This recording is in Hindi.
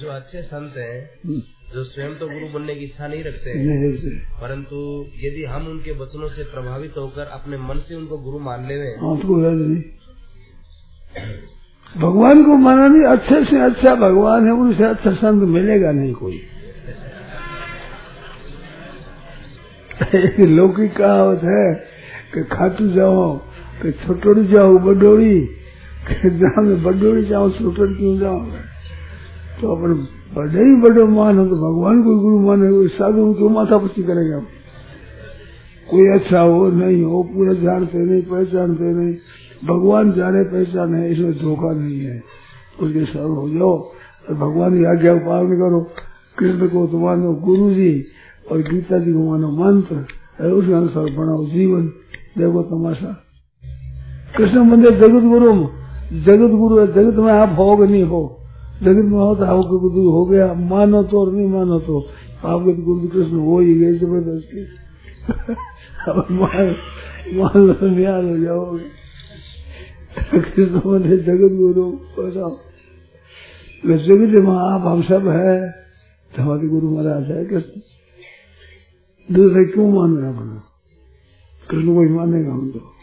जो अच्छे संत हैं हम्म, जो स्वयं तो गुरु बनने की इच्छा नहीं रखते हैं परंतु यदि हम उनके वचनों से प्रभावित होकर अपने मन से उनको गुरु मान ले हाँ तो भगवान को माना नहीं अच्छे से अच्छा भगवान है उनसे अच्छा संत मिलेगा नहीं कोई। एक लौकिक कहावत है कि खाटू जाओ कि छोटोड़ी जाओ बडोड़ी। में बडोड़ी जाओ छोटोड़ी क्यों जाओ तो अपन बड़े ही बड़े मान हो तो भगवान को गुरु माने कोई साधु क्यों माथा पच्ची करेंगे कोई अच्छा हो, नहीं हो, पूरा जानते नहीं, पहचानते नहीं, भगवान जाने पहचान है, इसमें धोखा नहीं है। उसके साथ हो जाओ, और भगवान की आज्ञा पालन करो। कृष्ण को तो मानो गुरु जी और गीता जी को मानो मंत्र, और उसके अनुसार बनाओ जीवन। देखो तमाशा। कृष्ण मंदिर जगत गुरु जगत गुरु है, जगत में आप हो नहीं हो? जगत में होता हो कि गुरु हो गया। मानो तो और नहीं मानो तो। आपके तो गुरु कृष्ण हो ही गए ज़बरदस्ती। मान लो हो जाओगे। कृष्ण जगत गुरु जगत में, आप, हम सब है। तो हमारे गुरु महाराज है कृष्ण। दूसरे क्यों मान रहे अपना कृष्ण को ही मानेगा हम तो।